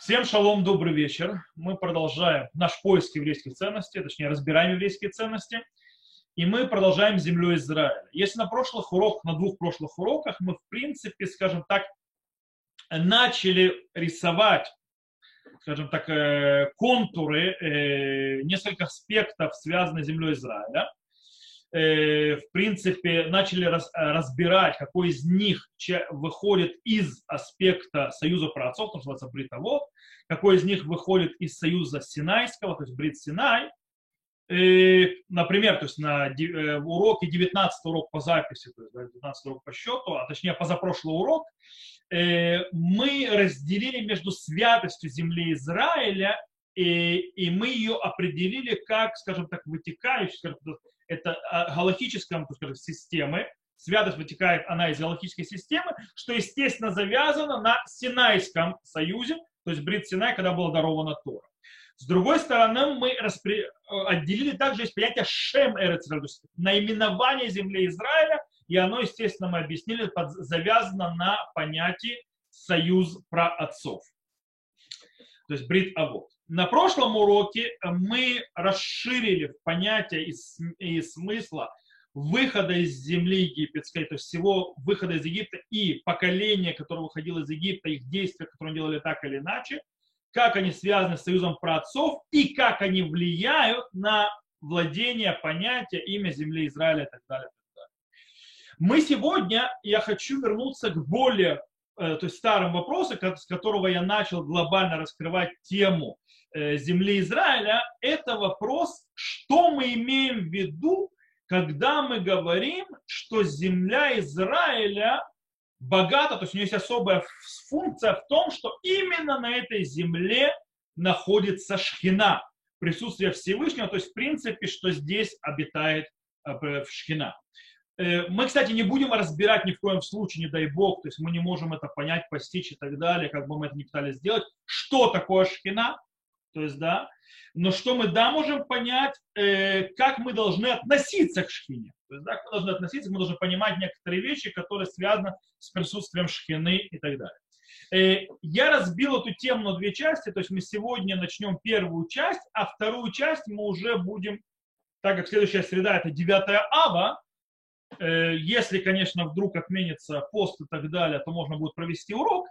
Всем шалом, добрый вечер. Мы продолжаем наш поиск еврейских ценностей, точнее, разбираем еврейские ценности. И мы продолжаем землю Израиля. Если на прошлых уроках, на двух прошлых уроках мы, в принципе, скажем так, начали рисовать, скажем так, э, контуры, э, несколько аспектов, связанных с землей Израиля, э, в принципе, начали разбирать, какой из них выходит из аспекта союза праотцов, то, что называется бритовод, какой из них выходит из союза Синайского, то есть Брит Синай, и, например, то есть на э, уроке 19 урок по записи, то есть 19 урок по счету, а точнее позапрошлый урок, э, мы разделили между святостью земли Израиля и, и мы ее определили как, скажем так, вытекающую, скажем, это а, галактическая скажем, системы, святость вытекает она из галактической системы, что, естественно, завязано на Синайском союзе, то есть Брит Синай, когда была дарована Тора. С другой стороны, мы распри... отделили также из понятия Шем Эрец, наименование земли Израиля, и оно, естественно, мы объяснили, под... завязано на понятии союз про отцов. То есть Брит Авод. На прошлом уроке мы расширили понятие и, смысла выхода из земли египетской, то есть всего выхода из Египта и поколения, которое выходило из Египта, их действия, которые они делали так или иначе, как они связаны с союзом праотцов и как они влияют на владение понятия, имя земли Израиля и так далее. Так далее. Мы сегодня, я хочу вернуться к более э, то есть старым вопросам, с которого я начал глобально раскрывать тему э, земли Израиля, это вопрос, что мы имеем в виду, когда мы говорим, что земля Израиля богата, то есть у нее есть особая функция в том, что именно на этой земле находится шхина, присутствие Всевышнего, то есть в принципе, что здесь обитает э, шхина. Э, мы, кстати, не будем разбирать ни в коем случае, не дай бог, то есть мы не можем это понять, постичь и так далее, как бы мы это не пытались сделать, что такое шхина, то есть, да, но что мы, да, можем понять, э, как мы должны относиться к шхине. То есть, да, как мы должны относиться, мы должны понимать некоторые вещи, которые связаны с присутствием шхины и так далее. Э, я разбил эту тему на две части, то есть мы сегодня начнем первую часть, а вторую часть мы уже будем, так как следующая среда это 9 ава, э, если, конечно, вдруг отменится пост и так далее, то можно будет провести урок,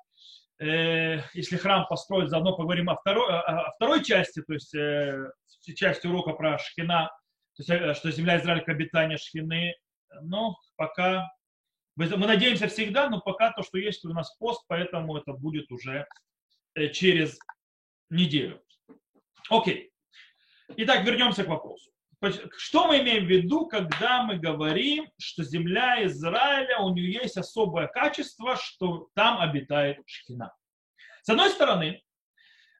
если храм построить, заодно поговорим о второй, о второй части, то есть э, части урока про Шхина, то есть, э, что земля Израиля к обитанию Шхины. Но пока, мы надеемся всегда, но пока то, что есть у нас пост, поэтому это будет уже через неделю. Окей. Итак, вернемся к вопросу. Что мы имеем в виду, когда мы говорим, что земля Израиля, у нее есть особое качество, что там обитает шхина? С одной стороны,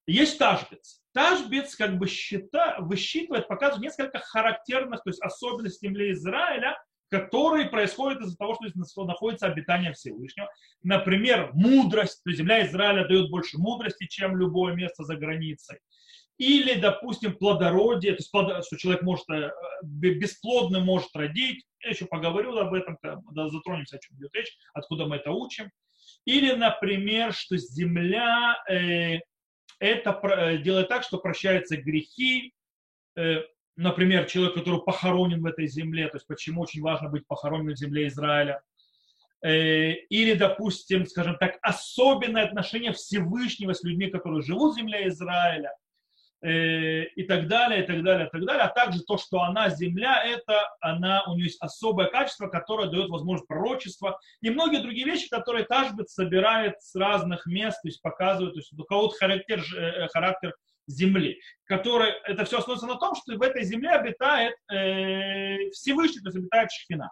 есть тажбец. Тажбец как бы счита, высчитывает, показывает несколько характерных, то есть особенностей земли Израиля, которые происходят из-за того, что находится обитание Всевышнего. Например, мудрость, то есть земля Израиля дает больше мудрости, чем любое место за границей. Или, допустим, плодородие, то есть, что человек может э, бесплодно может родить. Я еще поговорю об этом, когда затронемся, о чем идет речь, откуда мы это учим. Или, например, что земля э, это э, делает так, что прощаются грехи. Э, например, человек, который похоронен в этой земле, то есть почему очень важно быть похороненным в земле Израиля. Э, или, допустим, скажем так, особенное отношение Всевышнего с людьми, которые живут в земле Израиля – и так далее, и так далее, и так далее. А также то, что она земля, это она, у нее есть особое качество, которое дает возможность пророчества и многие другие вещи, которые Ташбет собирает с разных мест, то есть показывает, то есть у кого-то характер, э, характер земли, который, это все основывается на том, что в этой земле обитает э, Всевышний, то есть обитает Шхина.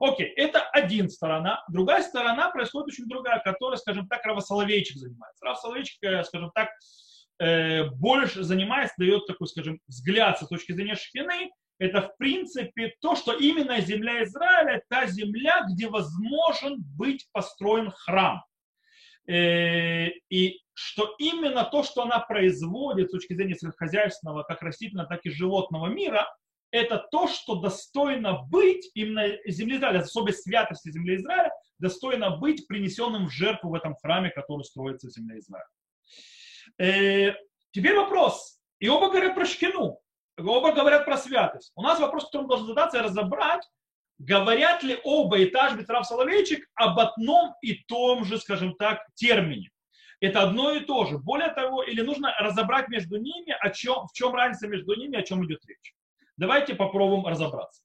Окей, это один сторона. Другая сторона происходит очень другая, которая, скажем так, Рава Соловейчик занимается. Рав Соловейчик, э, скажем так, Э, больше занимается, дает такой, скажем, взгляд с точки зрения Шхины, это в принципе то, что именно земля Израиля, та земля, где возможен быть построен храм. Э, и что именно то, что она производит с точки зрения сельскохозяйственного, как растительного, так и животного мира, это то, что достойно быть именно земли Израиля, особой святости земли Израиля, достойно быть принесенным в жертву в этом храме, который строится в земле Израиля. Э, теперь вопрос. И оба говорят про шкину, оба говорят про святость. У нас вопрос, который мы должны задаться и разобрать, говорят ли оба этаж Бетрав Соловейчик об одном и том же, скажем так, термине. Это одно и то же. Более того, или нужно разобрать между ними, о чем, в чем разница между ними, о чем идет речь. Давайте попробуем разобраться.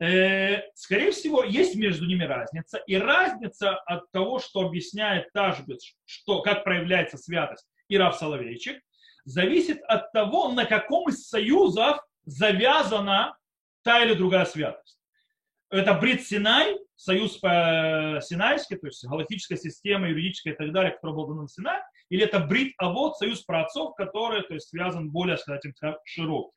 Э, скорее всего, есть между ними разница. И разница от того, что объясняет Ташбец, что, как проявляется святость и Рав Соловейчик, зависит от того, на каком из союзов завязана та или другая святость. Это Брит Синай, союз по Синайский, то есть галактическая система, юридическая и так далее, которая была дана на Синай, или это Брит Авод, союз праотцов, который то есть, связан более, скажем так, широкий.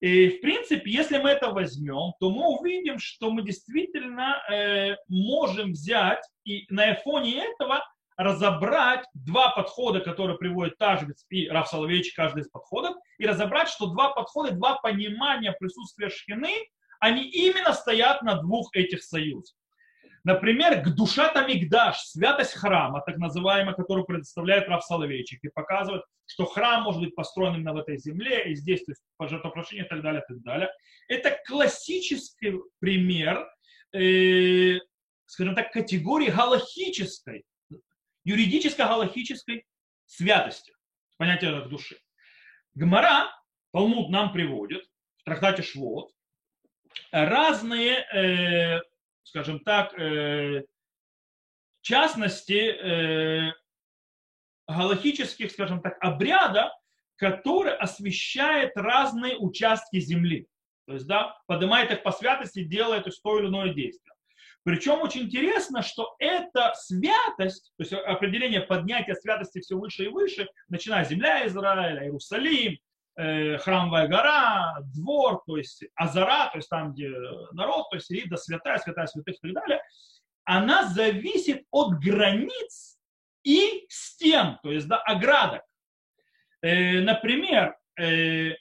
И, в принципе, если мы это возьмем, то мы увидим, что мы действительно э, можем взять и на фоне этого разобрать два подхода, которые приводит Тажбец и Раф Соловейчик, каждый из подходов, и разобрать, что два подхода, два понимания присутствия шхины, они именно стоят на двух этих союзах. Например, к душа Тамигдаш, святость храма, так называемая, которую предоставляет Раф Соловейчик, и показывает, что храм может быть построен именно в этой земле, и здесь то есть, пожертвопрошение и так далее, и так далее. Это классический пример, э, скажем так, категории галахической, юридической галахической святости, понятие души. Гмара, Талмуд нам приводит в трактате Швот разные э, скажем так, э, частности э, галактических, скажем так, обряда, который освещает разные участки земли. То есть, да, поднимает их по святости, делает то или иное действие. Причем очень интересно, что эта святость, то есть определение поднятия святости все выше и выше, начиная с земля Израиля, Иерусалим, храмовая гора, двор, то есть Азара, то есть там, где народ, то есть Рида, святая, святая святых и так далее, она зависит от границ и стен, то есть да, оградок. Э, например, э,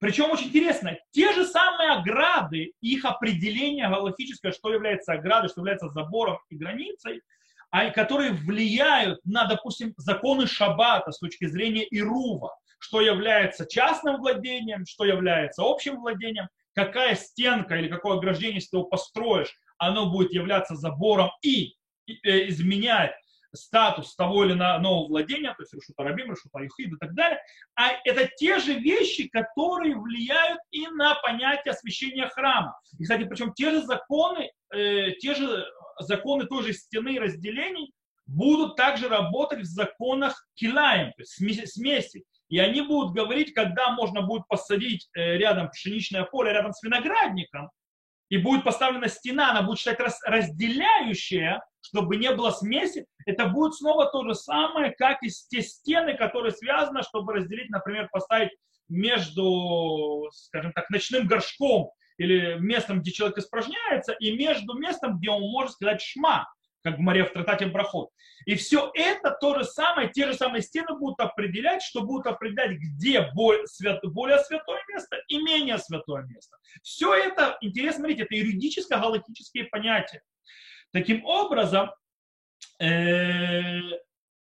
причем очень интересно, те же самые ограды, их определение галактическое, что является оградой, что является забором и границей, а, которые влияют на, допустим, законы шаббата с точки зрения Ирува, что является частным владением, что является общим владением, какая стенка или какое ограждение, если ты его построишь, оно будет являться забором и э, изменять статус того или иного владения, то есть Решута Рабим, Решута Юхид и так далее. А это те же вещи, которые влияют и на понятие освящения храма. И, кстати, причем те же законы, э, те же законы той же стены разделений будут также работать в законах килаем, то есть смеси. И они будут говорить, когда можно будет посадить э, рядом пшеничное поле, рядом с виноградником, и будет поставлена стена, она будет считать разделяющая, чтобы не было смеси, это будет снова то же самое, как и те стены, которые связаны, чтобы разделить, например, поставить между, скажем так, ночным горшком или местом, где человек испражняется, и между местом, где он может сказать шма как в море в Тратате Брахот. И все это то же самое, те же самые стены будут определять, что будут определять, где более святое место и менее святое место. Все это, интересно смотрите, это юридическое галактические понятия. Таким образом, э,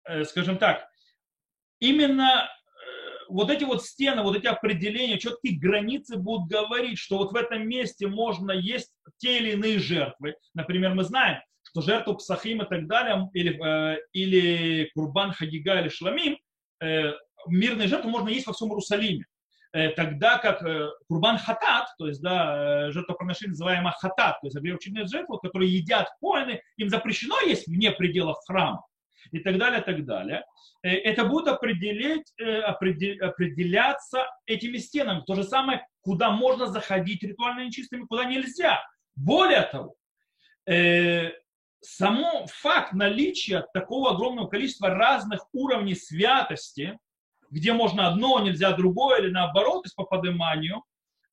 э, скажем так, именно э, вот эти вот стены, вот эти определения, четкие границы будут говорить, что вот в этом месте можно есть те или иные жертвы. Например, мы знаем, что жертву Псахим и так далее, или, э, или Курбан Хагига или Шламим, э, мирные жертвы можно есть во всем Иерусалиме. Э, тогда как Курбан Хатат, то есть да, э, жертвоприношение называемое Хатат, то есть ограниченные жертвы, которые едят коины, им запрещено есть вне пределов храма и так далее, так далее. Это будет определять, определяться этими стенами. То же самое, куда можно заходить ритуально нечистыми, куда нельзя. Более того, само факт наличия такого огромного количества разных уровней святости, где можно одно, нельзя другое, или наоборот, по подыманию,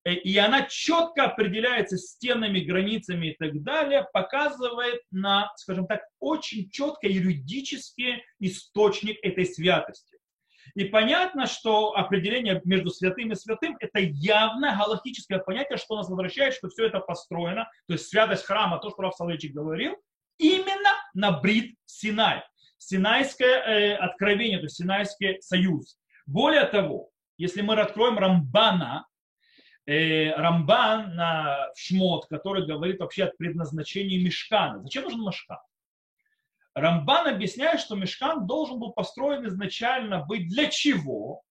э, и она четко определяется стенами, границами и так далее, показывает на, скажем так, очень четко юридический источник этой святости. И понятно, что определение между святым и святым – это явно галактическое понятие, что нас возвращает, что все это построено, то есть святость храма, то, что Раф Салычик говорил, именно на Брит Синай. Синайское э, откровение, то есть Синайский союз. Более того, если мы откроем Рамбана, э, Рамбан на Шмот, который говорит вообще о предназначении мешкана. Зачем нужен мешкан? Рамбан объясняет, что мешкан должен был построен изначально быть для чего?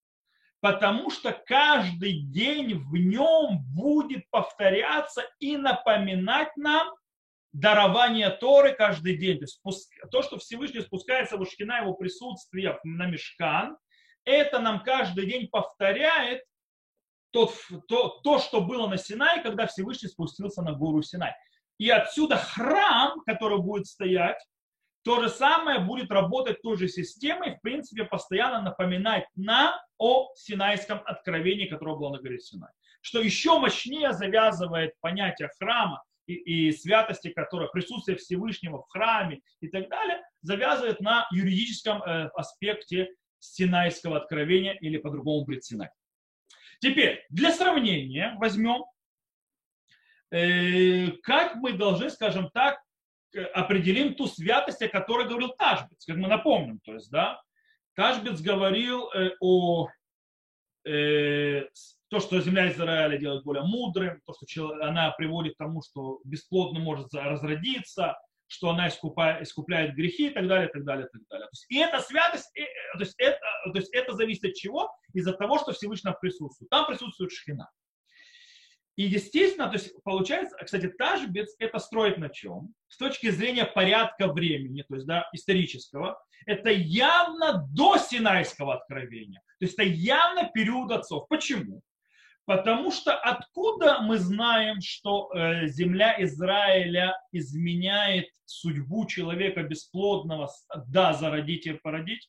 Потому что каждый день в нем будет повторяться и напоминать нам дарование Торы каждый день. То есть то, что Всевышний спускается в Ушкина, его присутствие на мешкан, это нам каждый день повторяет тот, то, то, что было на Синае, когда Всевышний спустился на гору Синай. И отсюда храм, который будет стоять, то же самое будет работать той же системой, в принципе, постоянно напоминать нам о Синайском откровении, которое было на горе Синай. Что еще мощнее завязывает понятие храма и, и святости, которое присутствие Всевышнего в храме и так далее, завязывает на юридическом э, аспекте Синайского откровения или по-другому брит Синай. Теперь, для сравнения возьмем, э, как мы должны, скажем так, определим ту святость, о которой говорил Ташбиц, как мы напомним. То есть, да, Ташбиц говорил э, о э, то, что земля Израиля делает более мудрым, то, что она приводит к тому, что бесплодно может разродиться, что она искупает, искупляет грехи и так далее, и так далее, и так далее. То есть, и эта святость, э, то есть это, то есть это зависит от чего? Из-за того, что Всевышний присутствует. Там присутствует шхина. И естественно, то есть получается, кстати, Тажбец это строит на чем? С точки зрения порядка времени, то есть да, исторического, это явно до Синайского откровения. То есть это явно период отцов. Почему? Потому что откуда мы знаем, что э, земля Израиля изменяет судьбу человека бесплодного, да, зародить и породить?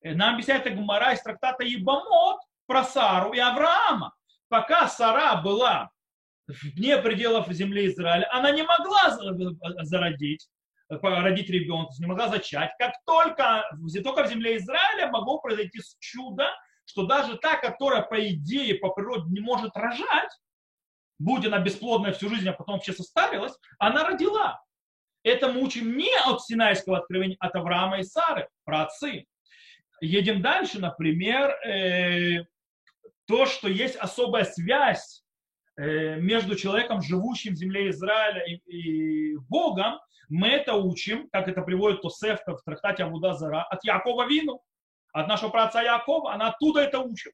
Э, нам объясняет Гумара из трактата Ибамот про Сару и Авраама. Пока Сара была вне пределов земли Израиля, она не могла зародить, родить ребенка, не могла зачать. Как только, только в земле Израиля могло произойти чудо, что даже та, которая по идее, по природе не может рожать, будь она бесплодная всю жизнь, а потом вообще состарилась, она родила. Это мы учим не от Синайского откровения, от Авраама и Сары, про отцы. Едем дальше, например, э, то, что есть особая связь Э, между человеком, живущим в земле Израиля и, и Богом, мы это учим, как это приводит Тосефта в трактате Абуда Зара, от Якова Вину, от нашего праца Якова, она оттуда это учит.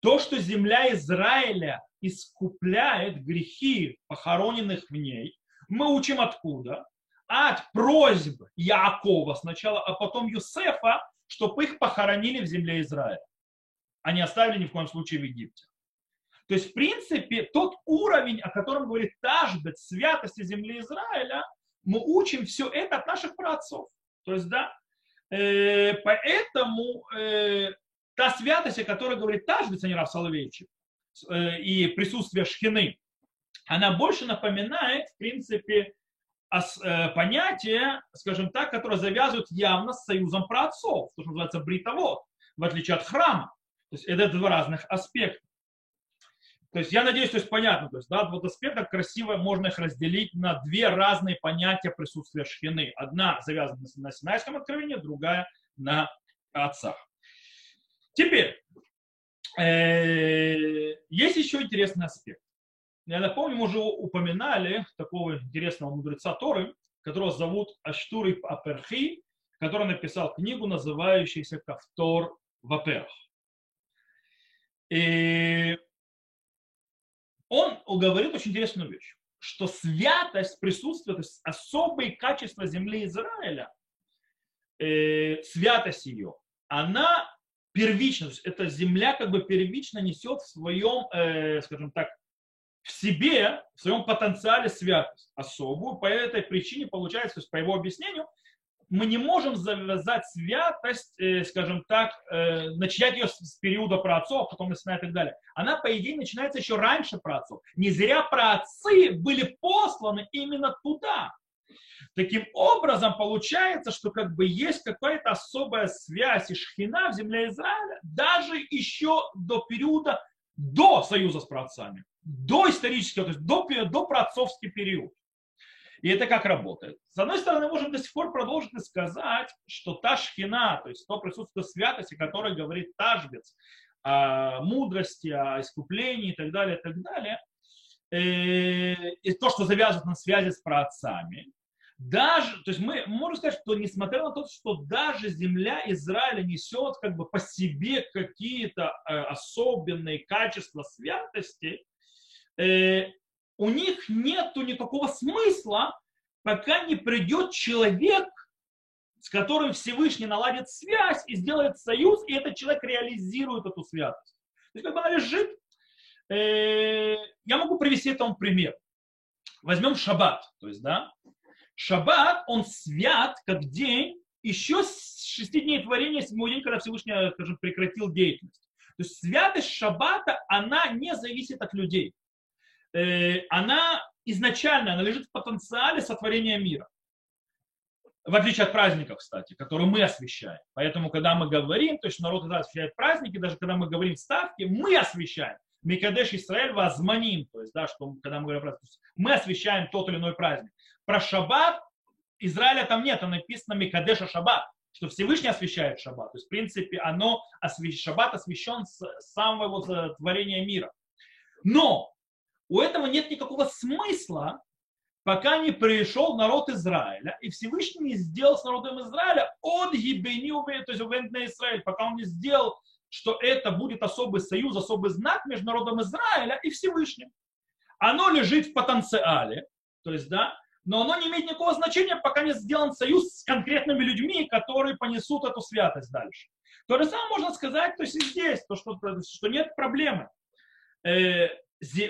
То, что земля Израиля искупляет грехи, похороненных в ней, мы учим откуда? От просьб Якова сначала, а потом Юсефа, чтобы их похоронили в земле Израиля. Они оставили ни в коем случае в Египте. То есть, в принципе, тот уровень, о котором говорит Тажбет, святости земли Израиля, мы учим все это от наших праотцов. То есть, да, поэтому э, та святость, о которой говорит Тажбет, а Соловейчик, э, и присутствие шхины, она больше напоминает, в принципе, э, понятие, скажем так, которое завязывают явно с союзом праотцов, то, что называется бритовод, в отличие от храма. То есть это два разных аспекта. То есть я надеюсь, то есть понятно, то есть да, вот аспектах красиво можно их разделить на две разные понятия присутствия шхины. Одна завязана на Синайском откровении, другая на отцах. Теперь, э, есть еще интересный аспект. Я напомню, мы уже упоминали такого интересного мудреца Торы, которого зовут Аштури Аперхи, который написал книгу, называющуюся «Кавтор Ваперх». И он говорит очень интересную вещь, что святость присутствия, то есть особые качества земли Израиля, э, святость ее, она первична, то есть эта земля как бы первично несет в своем, э, скажем так, в себе, в своем потенциале святость особую. По этой причине получается, то есть по его объяснению, мы не можем завязать святость, э, скажем так, э, начать ее с периода праотцов, потом начинать и так далее. Она, по идее, начинается еще раньше праотцов. Не зря праотцы были посланы именно туда. Таким образом, получается, что как бы есть какая-то особая связь и шхина в земле Израиля, даже еще до периода, до союза с праотцами, до исторического, то есть до, до праотцовский период. И это как работает? С одной стороны, можем до сих пор продолжить и сказать, что та шхина, то есть то присутствие святости, которое говорит Тажбец, о мудрости, о искуплении и так далее, и так далее, э, и то, что завязывает на связи с праотцами, даже, то есть мы можем сказать, что несмотря на то, что даже земля Израиля несет как бы по себе какие-то э, особенные качества святости, э, у них нету никакого смысла, пока не придет человек, с которым Всевышний наладит связь и сделает союз, и этот человек реализирует эту святость. То есть как бы она лежит. Э, я могу привести этому пример. Возьмем шаббат. То есть, да, Шаббат, он свят как день еще с шести дней творения, седьмой день, когда Всевышний, скажем, прекратил деятельность. То есть святость Шаббата, она не зависит от людей. Э, она изначально, она лежит в потенциале сотворения мира. В отличие от праздников, кстати, которые мы освещаем. Поэтому, когда мы говорим, то есть народ Израиля освещает праздники, даже когда мы говорим ставки, мы освещаем. Микадеш Исраэль возманим, то есть, да, что когда мы говорим про мы освещаем тот или иной праздник. Про шаббат Израиля там нет, там написано Микадеша Шаббат, что Всевышний освещает шаббат. То есть, в принципе, оно, шаббат освящен с самого вот творения мира. Но у этого нет никакого смысла, пока не пришел народ Израиля, и Всевышний не сделал с народом Израиля от гибени, то есть на Израиль, пока он не сделал, что это будет особый союз, особый знак между народом Израиля и Всевышним. Оно лежит в потенциале, то есть, да, но оно не имеет никакого значения, пока не сделан союз с конкретными людьми, которые понесут эту святость дальше. То же самое можно сказать то есть и здесь, то, что, что нет проблемы. Э,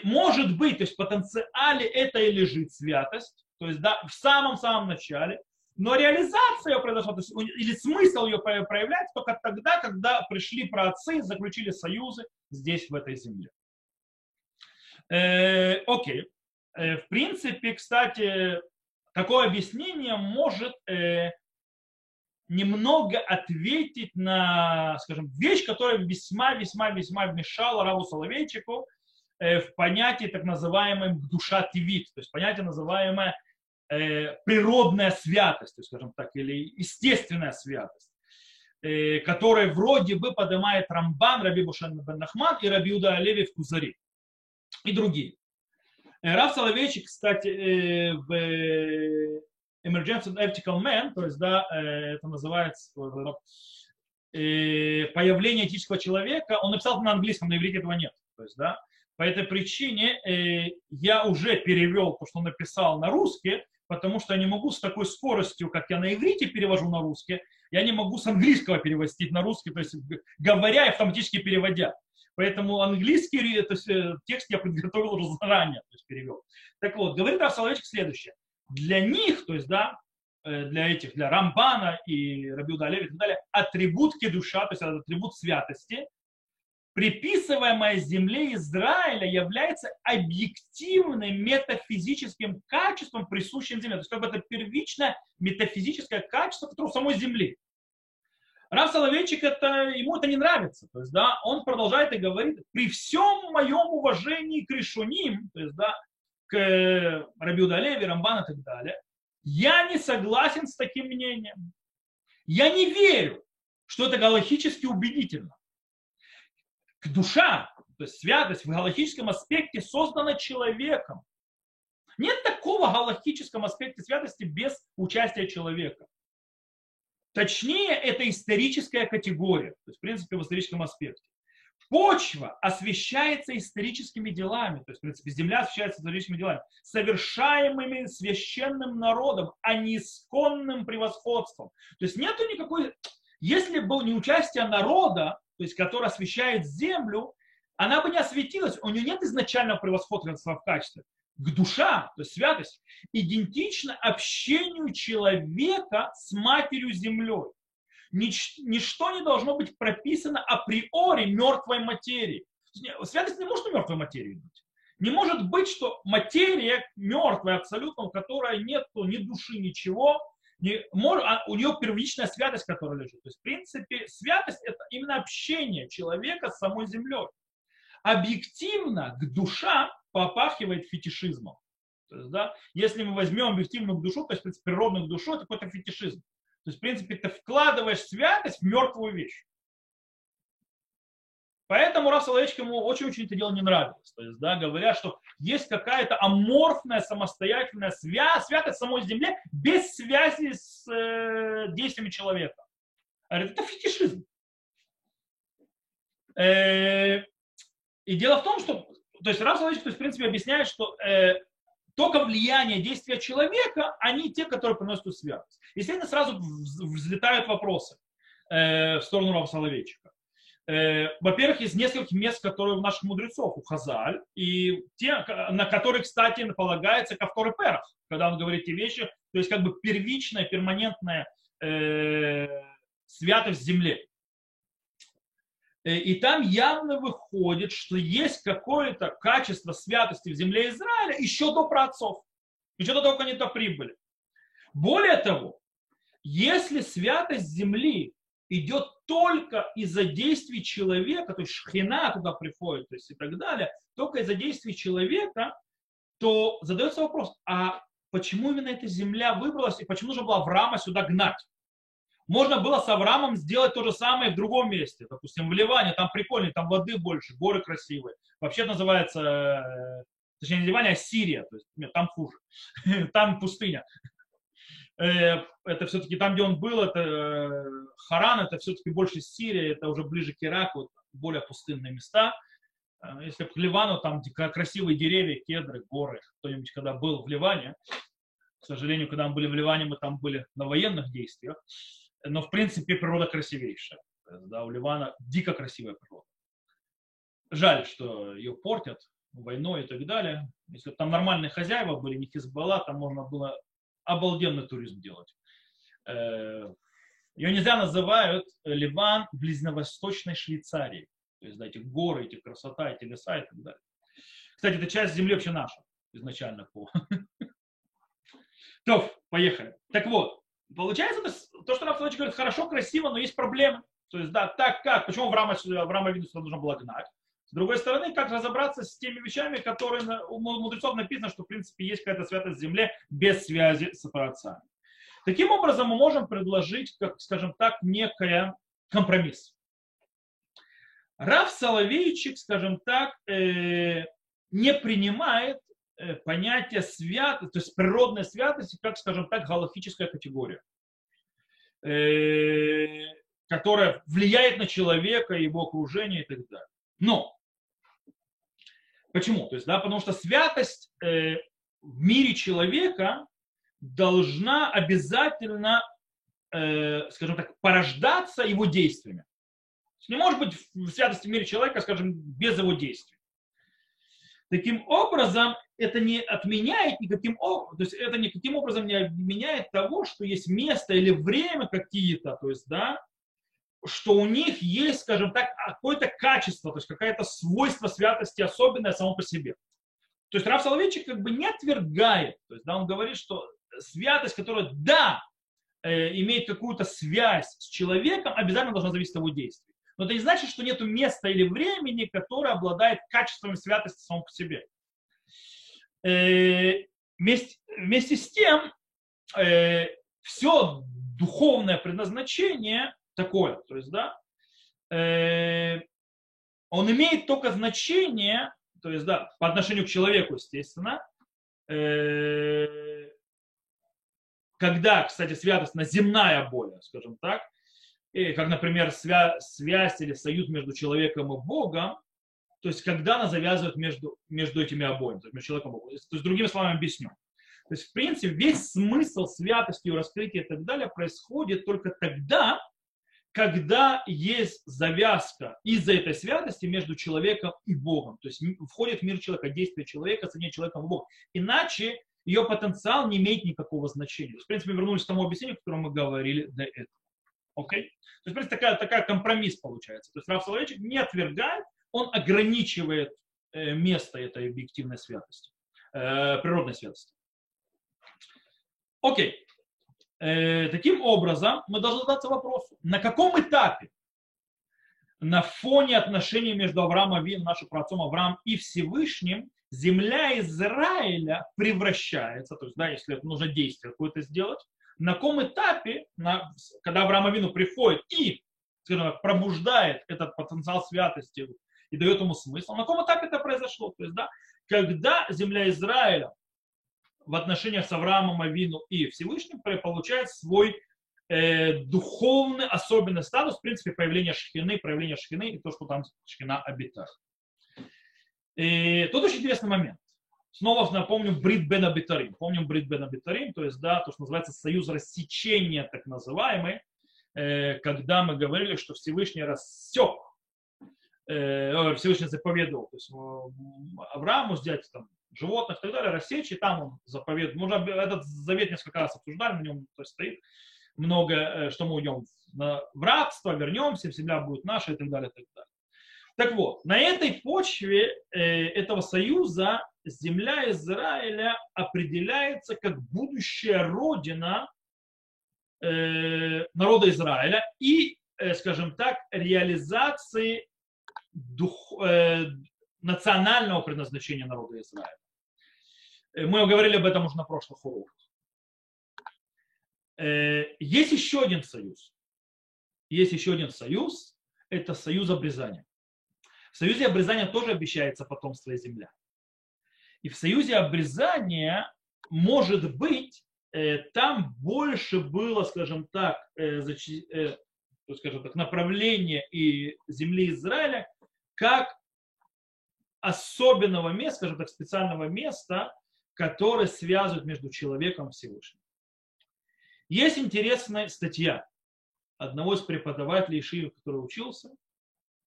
может быть, то есть в потенциале это и лежит святость, то есть да, в самом-самом начале, но реализация ее произошла, то есть, или смысл ее проявлять только тогда, когда пришли праотцы, заключили союзы здесь, в этой земле. Э, окей. Э, в принципе, кстати, такое объяснение может э, немного ответить на, скажем, вещь, которая весьма-весьма-весьма вмешала Раву Соловейчику в понятие так называемое душа тивит, то есть понятие называемое природная святость, то есть, скажем так, или естественная святость, которая вроде бы поднимает Рамбан, Раби Бушан бен Нахман и Раби Юда Алеви в Кузари и другие. Э, Раф Соловейчик, кстати, э, в Emergency Ethical Man, то есть, да, э, это называется появление этического человека, он написал на английском, на иврите этого нет. То есть, да, по этой причине я уже перевел то, что написал на русский, потому что я не могу с такой скоростью, как я на иврите перевожу на русский, я не могу с английского перевести на русский, то есть говоря и автоматически переводя. Поэтому английский то есть, э, текст я подготовил уже заранее, то есть перевел. Так вот, говорит Рав следующее. Для них, то есть, да, э, для этих, для Рамбана и Рабиуда Алеви и так далее, атрибут душа, то есть атрибут святости, приписываемое земле Израиля является объективным метафизическим качеством, присущим земле. То есть как бы это первичное метафизическое качество, которое у самой земли. Рав Соловейчик, это, ему это не нравится. То есть, да, он продолжает и говорит, при всем моем уважении к решуним, то есть, да, к э, Рабиу Далеви, Рамбан и так далее, я не согласен с таким мнением. Я не верю, что это галахически убедительно. Душа, то есть святость в галахическом аспекте создана человеком. Нет такого галактическом аспекте святости без участия человека. Точнее, это историческая категория, то есть, в принципе, в историческом аспекте. Почва освещается историческими делами, то есть, в принципе, земля освещается историческими делами, совершаемыми священным народом, а не исконным превосходством. То есть нету никакой... Если бы не участие народа, то есть, который освещает землю, она бы не осветилась, у нее нет изначального превосходства в качестве к душа, то есть святость, идентично общению человека с матерью землей. Нич, ничто не должно быть прописано априори мертвой материи. Святость не может у мертвой материи быть. Не может быть, что материя мертвая абсолютно, у которой нет ни души, ничего, не, может, а у нее первичная святость, которая лежит. То есть, в принципе, святость – это именно общение человека с самой землей. Объективно к душа попахивает фетишизмом. То есть, да, если мы возьмем объективную душу, то есть, в принципе, природную душу, это какой-то фетишизм. То есть, в принципе, ты вкладываешь святость в мертвую вещь. Поэтому Раф Соловейчик ему очень-очень это дело не нравилось. То есть, да, говоря, что есть какая-то аморфная, самостоятельная связь, святость самой земле без связи с э, действиями человека. Говорит, это фетишизм. Э, и дело в том, что, то есть Раф Соловейчик, то есть, в принципе, объясняет, что э, только влияние действия человека, они те, которые приносят святость. Естественно, сразу взлетают вопросы э, в сторону Рафа Соловейчика. Э, во-первых, из нескольких мест, которые у наших мудрецов, у Хазаль, и те, на которые, кстати, полагается Кавтор и Перах, когда он говорит эти вещи, то есть как бы первичная, перманентная э, святость земли. Э, и там явно выходит, что есть какое-то качество святости в земле Израиля еще до праотцов, еще до того, как они туда прибыли. Более того, если святость земли идет только из-за действий человека, то есть шхина туда приходит, то есть и так далее, только из-за действий человека, то задается вопрос, а почему именно эта земля выбралась и почему нужно было Авраама сюда гнать? Можно было с Авраамом сделать то же самое в другом месте, допустим, в Ливане, там прикольно, там воды больше, горы красивые. Вообще называется, э, точнее не Ливане, а Сирия, то есть нет, там хуже, там пустыня. Э, это все-таки там, где он был, это э, Харан, это все-таки больше Сирия, это уже ближе к Ираку, более пустынные места. Э, если к Ливану, там красивые деревья, кедры, горы. Кто-нибудь когда был в Ливане, к сожалению, когда мы были в Ливане, мы там были на военных действиях, но в принципе природа красивейшая. Да, у Ливана дико красивая природа. Жаль, что ее портят войной и так далее. Если бы там нормальные хозяева были, не Хизбалла, там можно было обалденный туризм делать. Э, Ее нельзя называют Ливан близновосточной Швейцарии. То есть, да, эти горы, эти красота, эти леса и так далее. Кстати, эта часть земли вообще наша изначально по. То, поехали. Так вот, получается, то, что Раф говорит, хорошо, красиво, но есть проблемы. То есть, да, так как, почему Авраама, Авраама Вину нужно было гнать? Другой стороны, как разобраться с теми вещами, которые у мудрецов написано, что в принципе есть какая-то святость в земле без связи с праотцами. Таким образом, мы можем предложить, как, скажем так, некая компромисс. Раф Соловейчик, скажем так, э, не принимает э, понятие святости, то есть природной святости, как, скажем так, галактическая категория, э, которая влияет на человека, его окружение и так далее. Но Почему? То есть, да, потому что святость э, в мире человека должна обязательно, э, скажем так, порождаться его действиями. Не может быть святости в мире человека, скажем, без его действий. Таким образом, это не отменяет никаким то есть это никаким образом не отменяет того, что есть место или время какие-то, то есть, да, что у них есть, скажем так, какое-то качество, то есть какое-то свойство святости особенное само по себе. То есть Раф Соловейчик как бы не отвергает, то есть да, он говорит, что святость, которая, да, э, имеет какую-то связь с человеком, обязательно должна зависеть от его действий. Но это не значит, что нет места или времени, которое обладает качествами святости само по себе. Э, вместе, вместе с тем, э, все духовное предназначение такое. То есть, да, э, он имеет только значение, то есть, да, по отношению к человеку, естественно, э, когда, кстати, святость на земная более, скажем так, и, как, например, свя- связь или союз между человеком и Богом, то есть когда она завязывает между, между этими обоими, то есть между человеком и Богом. То есть, другими словами, объясню. То есть, в принципе, весь смысл святости, раскрытия и так далее происходит только тогда, когда есть завязка из-за этой святости между человеком и Богом. То есть входит в мир человека, действие человека, соединение человеком и Богом. Иначе ее потенциал не имеет никакого значения. В принципе, вернулись к тому объяснению, о котором мы говорили до этого. Окей? Okay? То есть, в принципе, такая, такая компромисс получается. То есть Раф Соловейчик не отвергает, он ограничивает э, место этой объективной святости, э, природной святости. Окей. Okay. Э, таким образом, мы должны задаться вопросом, на каком этапе на фоне отношений между Авраамом, нашим праотцом Авраам и Всевышним, земля Израиля превращается, то есть, да, если нужно действие какое-то сделать, на каком этапе, на, когда Авраам Авину приходит и, скажем так, пробуждает этот потенциал святости и дает ему смысл, на каком этапе это произошло? То есть, да, когда земля Израиля в отношениях с Авраамом Авину и Всевышним получает свой э, духовный особенный статус, в принципе, появление шхины, проявление шхины и то, что там шхина обитает. И тут очень интересный момент. Снова напомню Брит Бен Абитарим. Помним Брит Бен Абитарим, то есть, да, то, что называется союз рассечения, так называемый, э, когда мы говорили, что Всевышний рассек, э, Всевышний заповедовал, то есть э, Аврааму взять там животных и так далее, рассечь, и там он заповедует. Мы уже этот завет несколько раз обсуждали, на нем то есть, стоит много, э, что мы уйдем в рабство, вернемся, земля будет наша и так далее, и так далее. Так вот, на этой почве э, этого союза земля Израиля определяется как будущая родина э, народа Израиля и, скажем так, реализации дух, э, национального предназначения народа Израиля. Э, мы говорили об этом уже на прошлых уроках. Э, есть еще один союз. Есть еще один союз. Это союз обрезания. В союзе обрезания тоже обещается потомство и земля. И в союзе обрезания, может быть, э, там больше было, скажем так, э, скажем так, направление и земли Израиля как особенного места, скажем так, специального места, которое связывает между человеком и Всевышним. Есть интересная статья одного из преподавателей Шиев, который учился,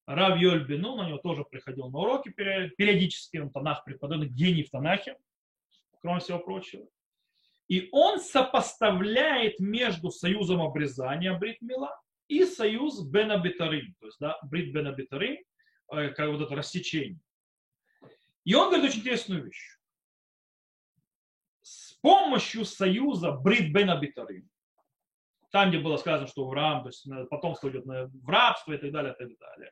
Рав Йоль Бену, на него тоже приходил на уроки периодически, он Танах преподает, гений в Танахе, кроме всего прочего. И он сопоставляет между союзом обрезания Брит Мила и союз Бен Абитарим, то есть да, Брит Бен Абитарим, э, как вот это рассечение. И он говорит очень интересную вещь. Помощью союза Брит Бен Абитарим, там, где было сказано, что Авраам, то есть потомство идет в рабство и так далее, и так далее,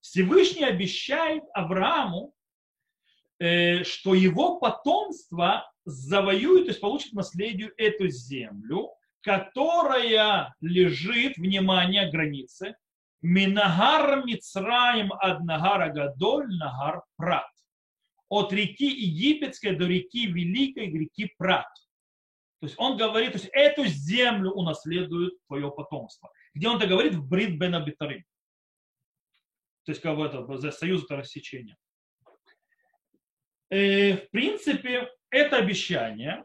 Всевышний обещает Аврааму, э, что его потомство завоюет, то есть получит наследию эту землю, которая лежит, внимание, границы, Минагар Мицраим ад Нагара Гадоль Нагар Прат. От реки Египетской до реки Великой, реки Прат. То есть он говорит, то есть эту землю унаследует твое потомство. Где он это говорит? В Брит Бен Абитарим то есть как это, за союз это рассечение. И, э, в принципе, это обещание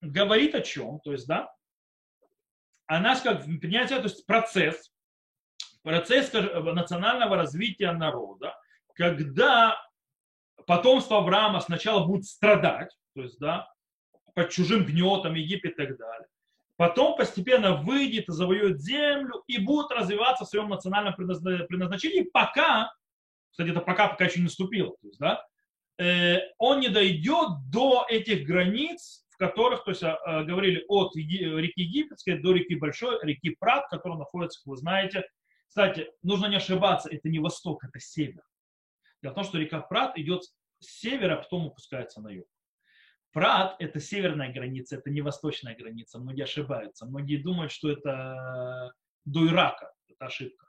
говорит о чем, то есть, да, она как принятие, то есть процесс, процесс национального развития народа, когда потомство Авраама сначала будет страдать, то есть, да, под чужим гнетом Египет и так далее потом постепенно выйдет и завоюет землю и будет развиваться в своем национальном предназначении, пока, кстати, это пока, пока еще не наступило, то есть, да, э, он не дойдет до этих границ, в которых, то есть, э, говорили от реки Египетской до реки Большой, реки Прат, которая находится, вы знаете, кстати, нужно не ошибаться, это не восток, это север. Дело в том, что река Прат идет с севера, а потом опускается на юг. Прат – это северная граница, это не восточная граница. Многие ошибаются. Многие думают, что это до Ирака. Это ошибка.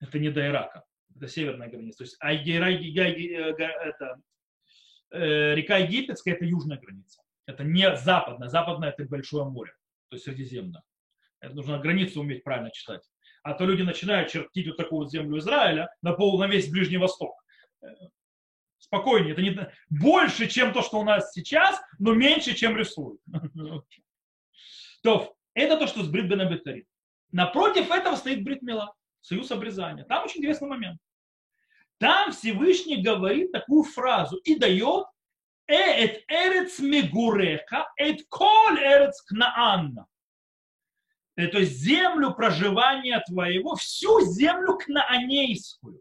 Это не до Ирака. Это северная граница. То есть а это, э, река Египетская – это южная граница. Это не западная. Западная – это Большое море, то есть Средиземное. Это нужно границу уметь правильно читать. А то люди начинают чертить вот такую вот землю Израиля на, пол, на весь Ближний Восток спокойнее. Это не больше, чем то, что у нас сейчас, но меньше, чем рисуют. То, это то, что с Брит Бен Напротив этого стоит Брит Мила, союз обрезания. Там очень интересный момент. Там Всевышний говорит такую фразу и дает «Эт эрец мегурека, эт коль эрец кнаанна». Э, то есть землю проживания твоего, всю землю кнаанейскую.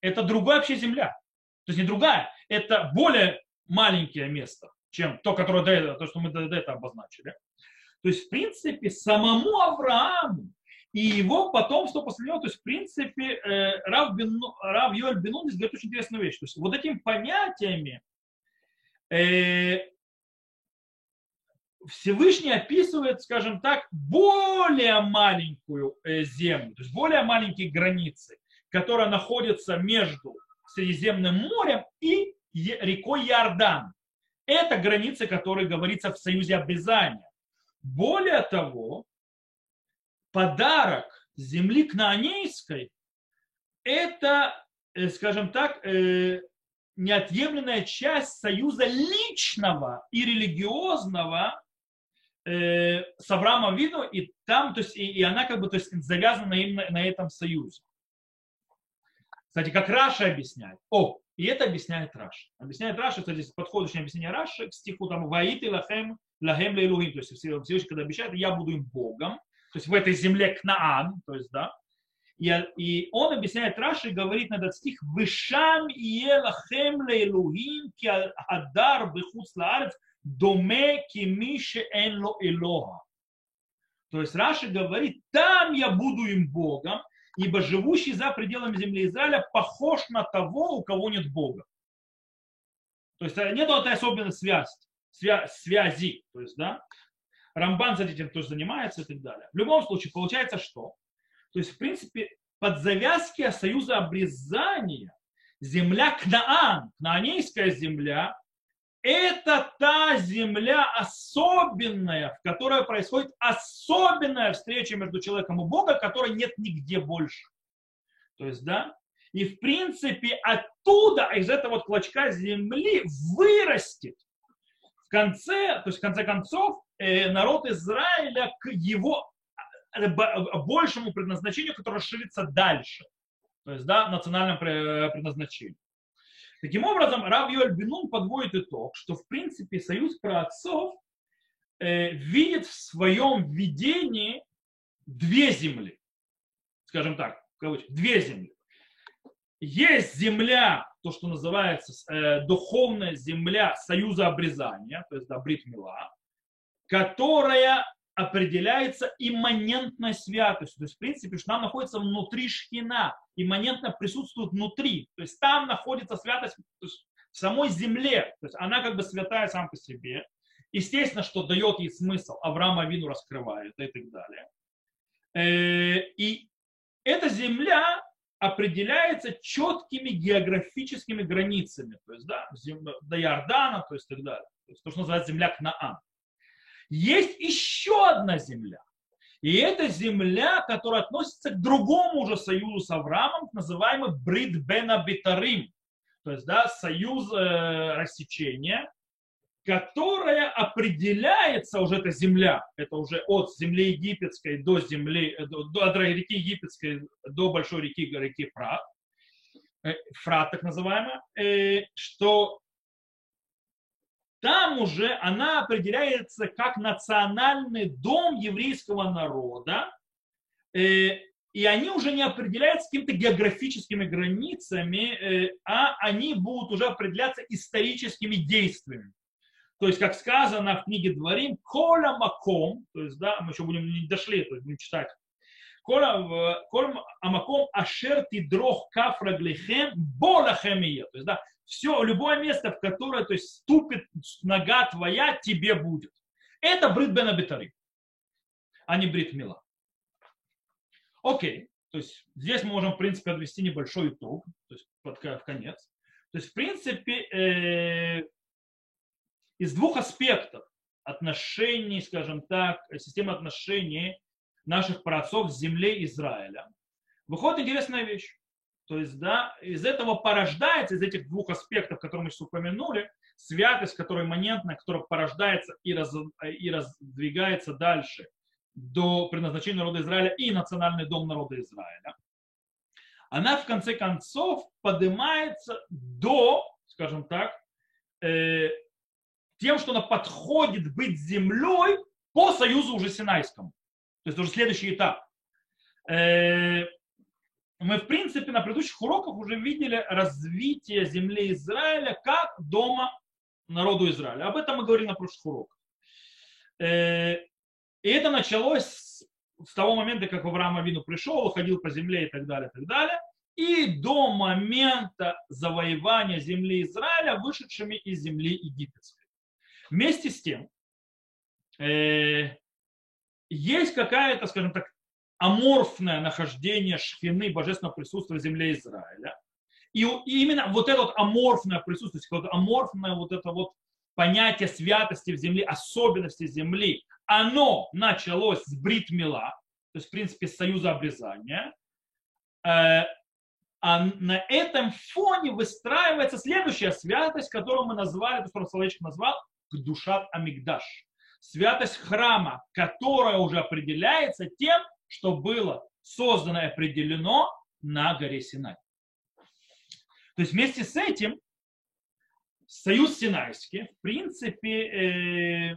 Это другая вообще земля. То есть не другая, это более маленькое место, чем то, которое до этого, то, что мы до, этого обозначили. То есть, в принципе, самому Аврааму и его потомство после него, то есть, в принципе, э, Рав, Бен, Рав Йоэль Бенун говорит очень интересную вещь. То есть, вот этими понятиями Э, Всевышний описывает, скажем так, более маленькую э, землю, то есть более маленькие границы, которая находится между Средиземным морем и рекой Иордан. Это границы, которые говорится в союзе обрезания. Более того, подарок земли кнаанейской – это, э, скажем так, э, неотъемлемая часть союза личного и религиозного э, с Авраамом Вину, и там, то есть, и, и она как бы то есть, завязана именно на этом союзе. Кстати, как Раши объясняет. О, и это объясняет Раши. Объясняет Раши, кстати, подходящее объяснение Раши к стиху там «והייתי להם להם לאלוהים», то есть Всевышний, когда обещает, я буду им Богом, то есть в этой земле Кнаан, то есть, да, и, и он объясняет Раши и говорит на этот стих «ושם אהיה להם לאלוהים כי הדר בחוץ לארץ דומה כמי שאין לו אלוה». То есть Раши говорит, там я буду им Богом, ибо живущий за пределами земли Израиля похож на того, у кого нет Бога. То есть э, нет этой особенной связи, свя, связи. То есть, да, Рамбан за этим тоже занимается и так далее. В любом случае, получается что? То есть, в принципе, под завязки союза обрезания земля Кнаан, кнаанейская земля, это та земля особенная, в которой происходит особенная встреча между человеком и Богом, которой нет нигде больше. То есть, да, и в принципе оттуда, из этого вот клочка земли вырастет в конце, то есть в конце концов, э, народ Израиля к его э, большему предназначению, которое расширится дальше. То есть, да, национальном предназначении. Таким образом, Рав Йоль Бинун подводит итог, что в принципе союз праотцов э, видит в своем видении две земли. Скажем так, две земли. Есть земля, то, что называется э, духовная земля союза обрезания, то есть да, Брит Мила, которая определяется имманентной святостью. То есть, в принципе, что она находится внутри шхина, имманентно присутствует внутри. То есть там находится святость в самой земле. То есть она как бы святая сам по себе. Естественно, что дает ей смысл. Авраама Вину раскрывает и так далее. Э, и эта земля определяется четкими географическими границами, то есть да, до Иордана, то есть так далее. То, есть, то, что называется земля Кнаан. Есть еще одна земля. И это земля, которая относится к другому уже союзу с Авраамом, называемый Брит Бен Абитарим. То есть, да, союз э, рассечения, которая определяется уже эта земля, это уже от земли египетской до земли, э, до, до, от реки египетской до большой реки, реки Фрат, э, Фрат так называемая, э, что там уже она определяется как национальный дом еврейского народа, э, и они уже не определяются какими-то географическими границами, э, а они будут уже определяться историческими действиями. То есть, как сказано в книге Дворим, Коля Маком, то есть, да, мы еще будем не дошли, то есть будем читать. Коля Амаком Ашер Тидрох Кафраглихем Болахемия. То есть, да, все, любое место, в которое то есть, ступит нога твоя, тебе будет. Это Брит Бен Абитари, а не Брит Мила. Окей, то есть здесь мы можем, в принципе, подвести небольшой итог, то есть под, в конец. То есть, в принципе, э, из двух аспектов отношений, скажем так, системы отношений наших праотцов с землей Израиля, выходит интересная вещь. То есть, да, из этого порождается, из этих двух аспектов, которые мы сейчас упомянули, святость, которая имманентна, которая порождается и, раз, и раздвигается дальше до предназначения народа Израиля и национальный дом народа Израиля, она в конце концов поднимается до, скажем так, э, тем, что она подходит быть землей по союзу уже Синайскому. То есть уже следующий этап. Э, мы, в принципе, на предыдущих уроках уже видели развитие земли Израиля как дома народу Израиля. Об этом мы говорили на прошлых уроках. Э, и это началось с того момента, как Авраам Авину пришел, ходил по земле и так далее, и так далее. и до момента завоевания земли Израиля, вышедшими из земли египетской. Вместе с тем, э, есть какая-то, скажем так, аморфное нахождение шхины божественного присутствия в земле Израиля. И именно вот это вот аморфное присутствие, вот аморфное вот это вот понятие святости в земле, особенности земли, оно началось с бритмила, то есть, в принципе, с союза обрезания. Э, а на этом фоне выстраивается следующая святость, которую мы назвали, которую Соловейчик назвал, Душат Амигдаш. Святость храма, которая уже определяется тем, что было создано и определено на горе Синай. То есть вместе с этим Союз Синайский, в принципе, э,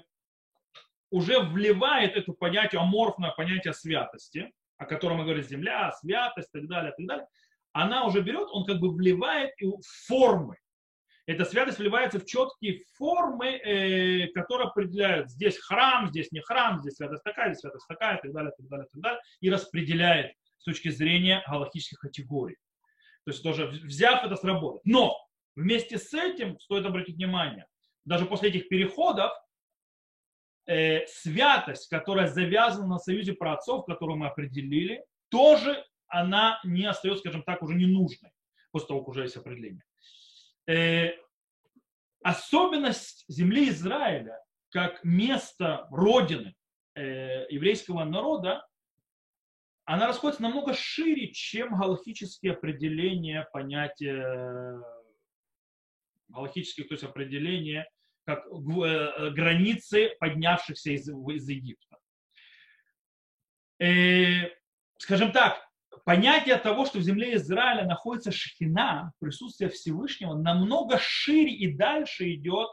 уже вливает это понятие, аморфное понятие святости, о котором мы говорим, земля, святость и так далее, и так далее, она уже берет, он как бы вливает формы. Эта святость вливается в четкие формы, э, которые определяют, здесь храм, здесь не храм, здесь святость такая, здесь святость такая, и так далее, и так далее, и так далее, и распределяет с точки зрения галактических категорий. То есть тоже взяв это сработает. Но вместе с этим стоит обратить внимание, даже после этих переходов, э, святость, которая завязана на союзе праотцов, которую мы определили, тоже она не остается, скажем так, уже ненужной, после того, как уже есть определение. Э, особенность земли Израиля как место родины э, еврейского народа, она расходится намного шире, чем галактические определения понятия галактических, то есть определения как э, границы поднявшихся из, из Египта. Э, скажем так, понятие того, что в земле Израиля находится шхина, присутствие Всевышнего, намного шире и дальше идет,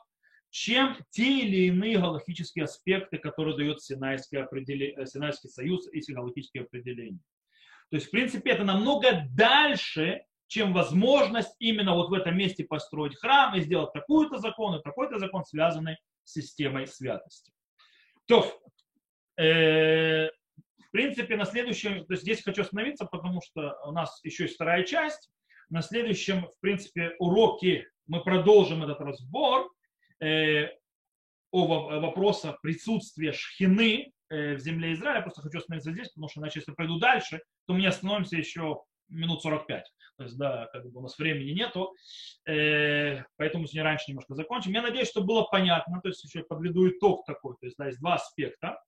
чем те или иные галактические аспекты, которые дает Синайский, определение, Синайский союз и галактические определения. То есть, в принципе, это намного дальше, чем возможность именно вот в этом месте построить храм и сделать такой-то закон и такой-то закон, связанный с системой святости. То, э, в принципе, на следующем, то есть здесь хочу остановиться, потому что у нас еще есть вторая часть. На следующем, в принципе, уроке мы продолжим этот разбор э, о вопросах присутствия шхины э, в земле Израиля. Просто хочу остановиться здесь, потому что иначе, если пройду дальше, то мы не остановимся еще минут 45. То есть, да, как бы у нас времени нету, э, поэтому сегодня раньше немножко закончим. Я надеюсь, что было понятно, то есть еще подведу итог такой. То есть, да, есть два аспекта.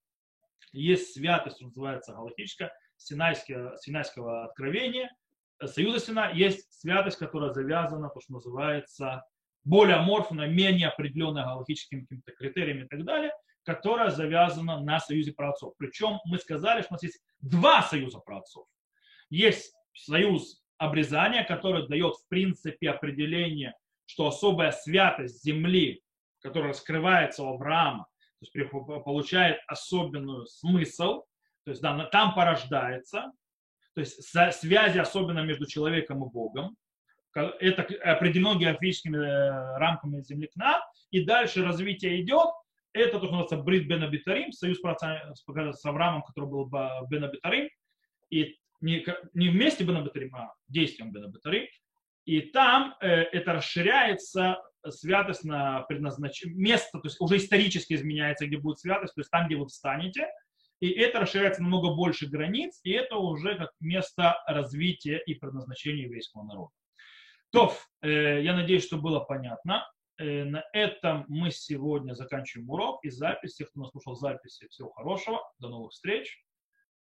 Есть святость, что называется галактическая, синайского, синайского откровения, союза Сина. Есть святость, которая завязана, то, что называется более аморфная, менее определенная галактическими какими-то критериями и так далее, которая завязана на союзе праотцов. Причем мы сказали, что у нас есть два союза праотцов. Есть союз обрезания, который дает в принципе определение, что особая святость земли, которая раскрывается у Авраама, то есть получает особенную смысл, то есть да, там порождается, то есть связи особенно между человеком и Богом, это определено географическими э, рамками земли Кна, и дальше развитие идет, это то, что называется Брит Бен Абитарим, союз с Авраамом, который был Бен Абитарим, и не, не вместе Бен Абитарим, а действием Бен Абитарим, и там э, это расширяется святость на предназначение, место, то есть уже исторически изменяется, где будет святость, то есть там, где вы встанете, и это расширяется намного больше границ, и это уже как место развития и предназначения еврейского народа. То, э, я надеюсь, что было понятно. Э, на этом мы сегодня заканчиваем урок и запись. Тех, кто нас слушал записи, всего хорошего. До новых встреч.